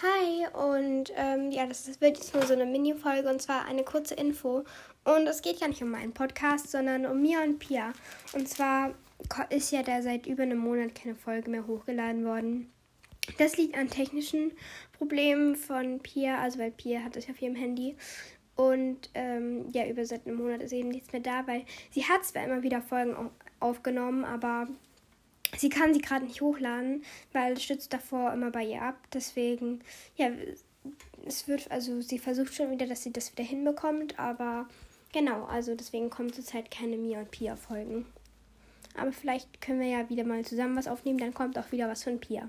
Hi und ähm, ja, das wird jetzt nur so eine Mini-Folge und zwar eine kurze Info. Und es geht ja nicht um meinen Podcast, sondern um Mia und Pia. Und zwar ist ja da seit über einem Monat keine Folge mehr hochgeladen worden. Das liegt an technischen Problemen von Pia, also weil Pia hat das auf ihrem Handy. Und ähm, ja, über seit einem Monat ist eben nichts mehr da, weil sie hat zwar immer wieder Folgen aufgenommen, aber sie kann sie gerade nicht hochladen, weil es stützt davor immer bei ihr ab. Deswegen, ja, es wird, also sie versucht schon wieder, dass sie das wieder hinbekommt, aber genau, also deswegen kommen zurzeit keine Mia und Pia Folgen. Aber vielleicht können wir ja wieder mal zusammen was aufnehmen, dann kommt auch wieder was von Pia.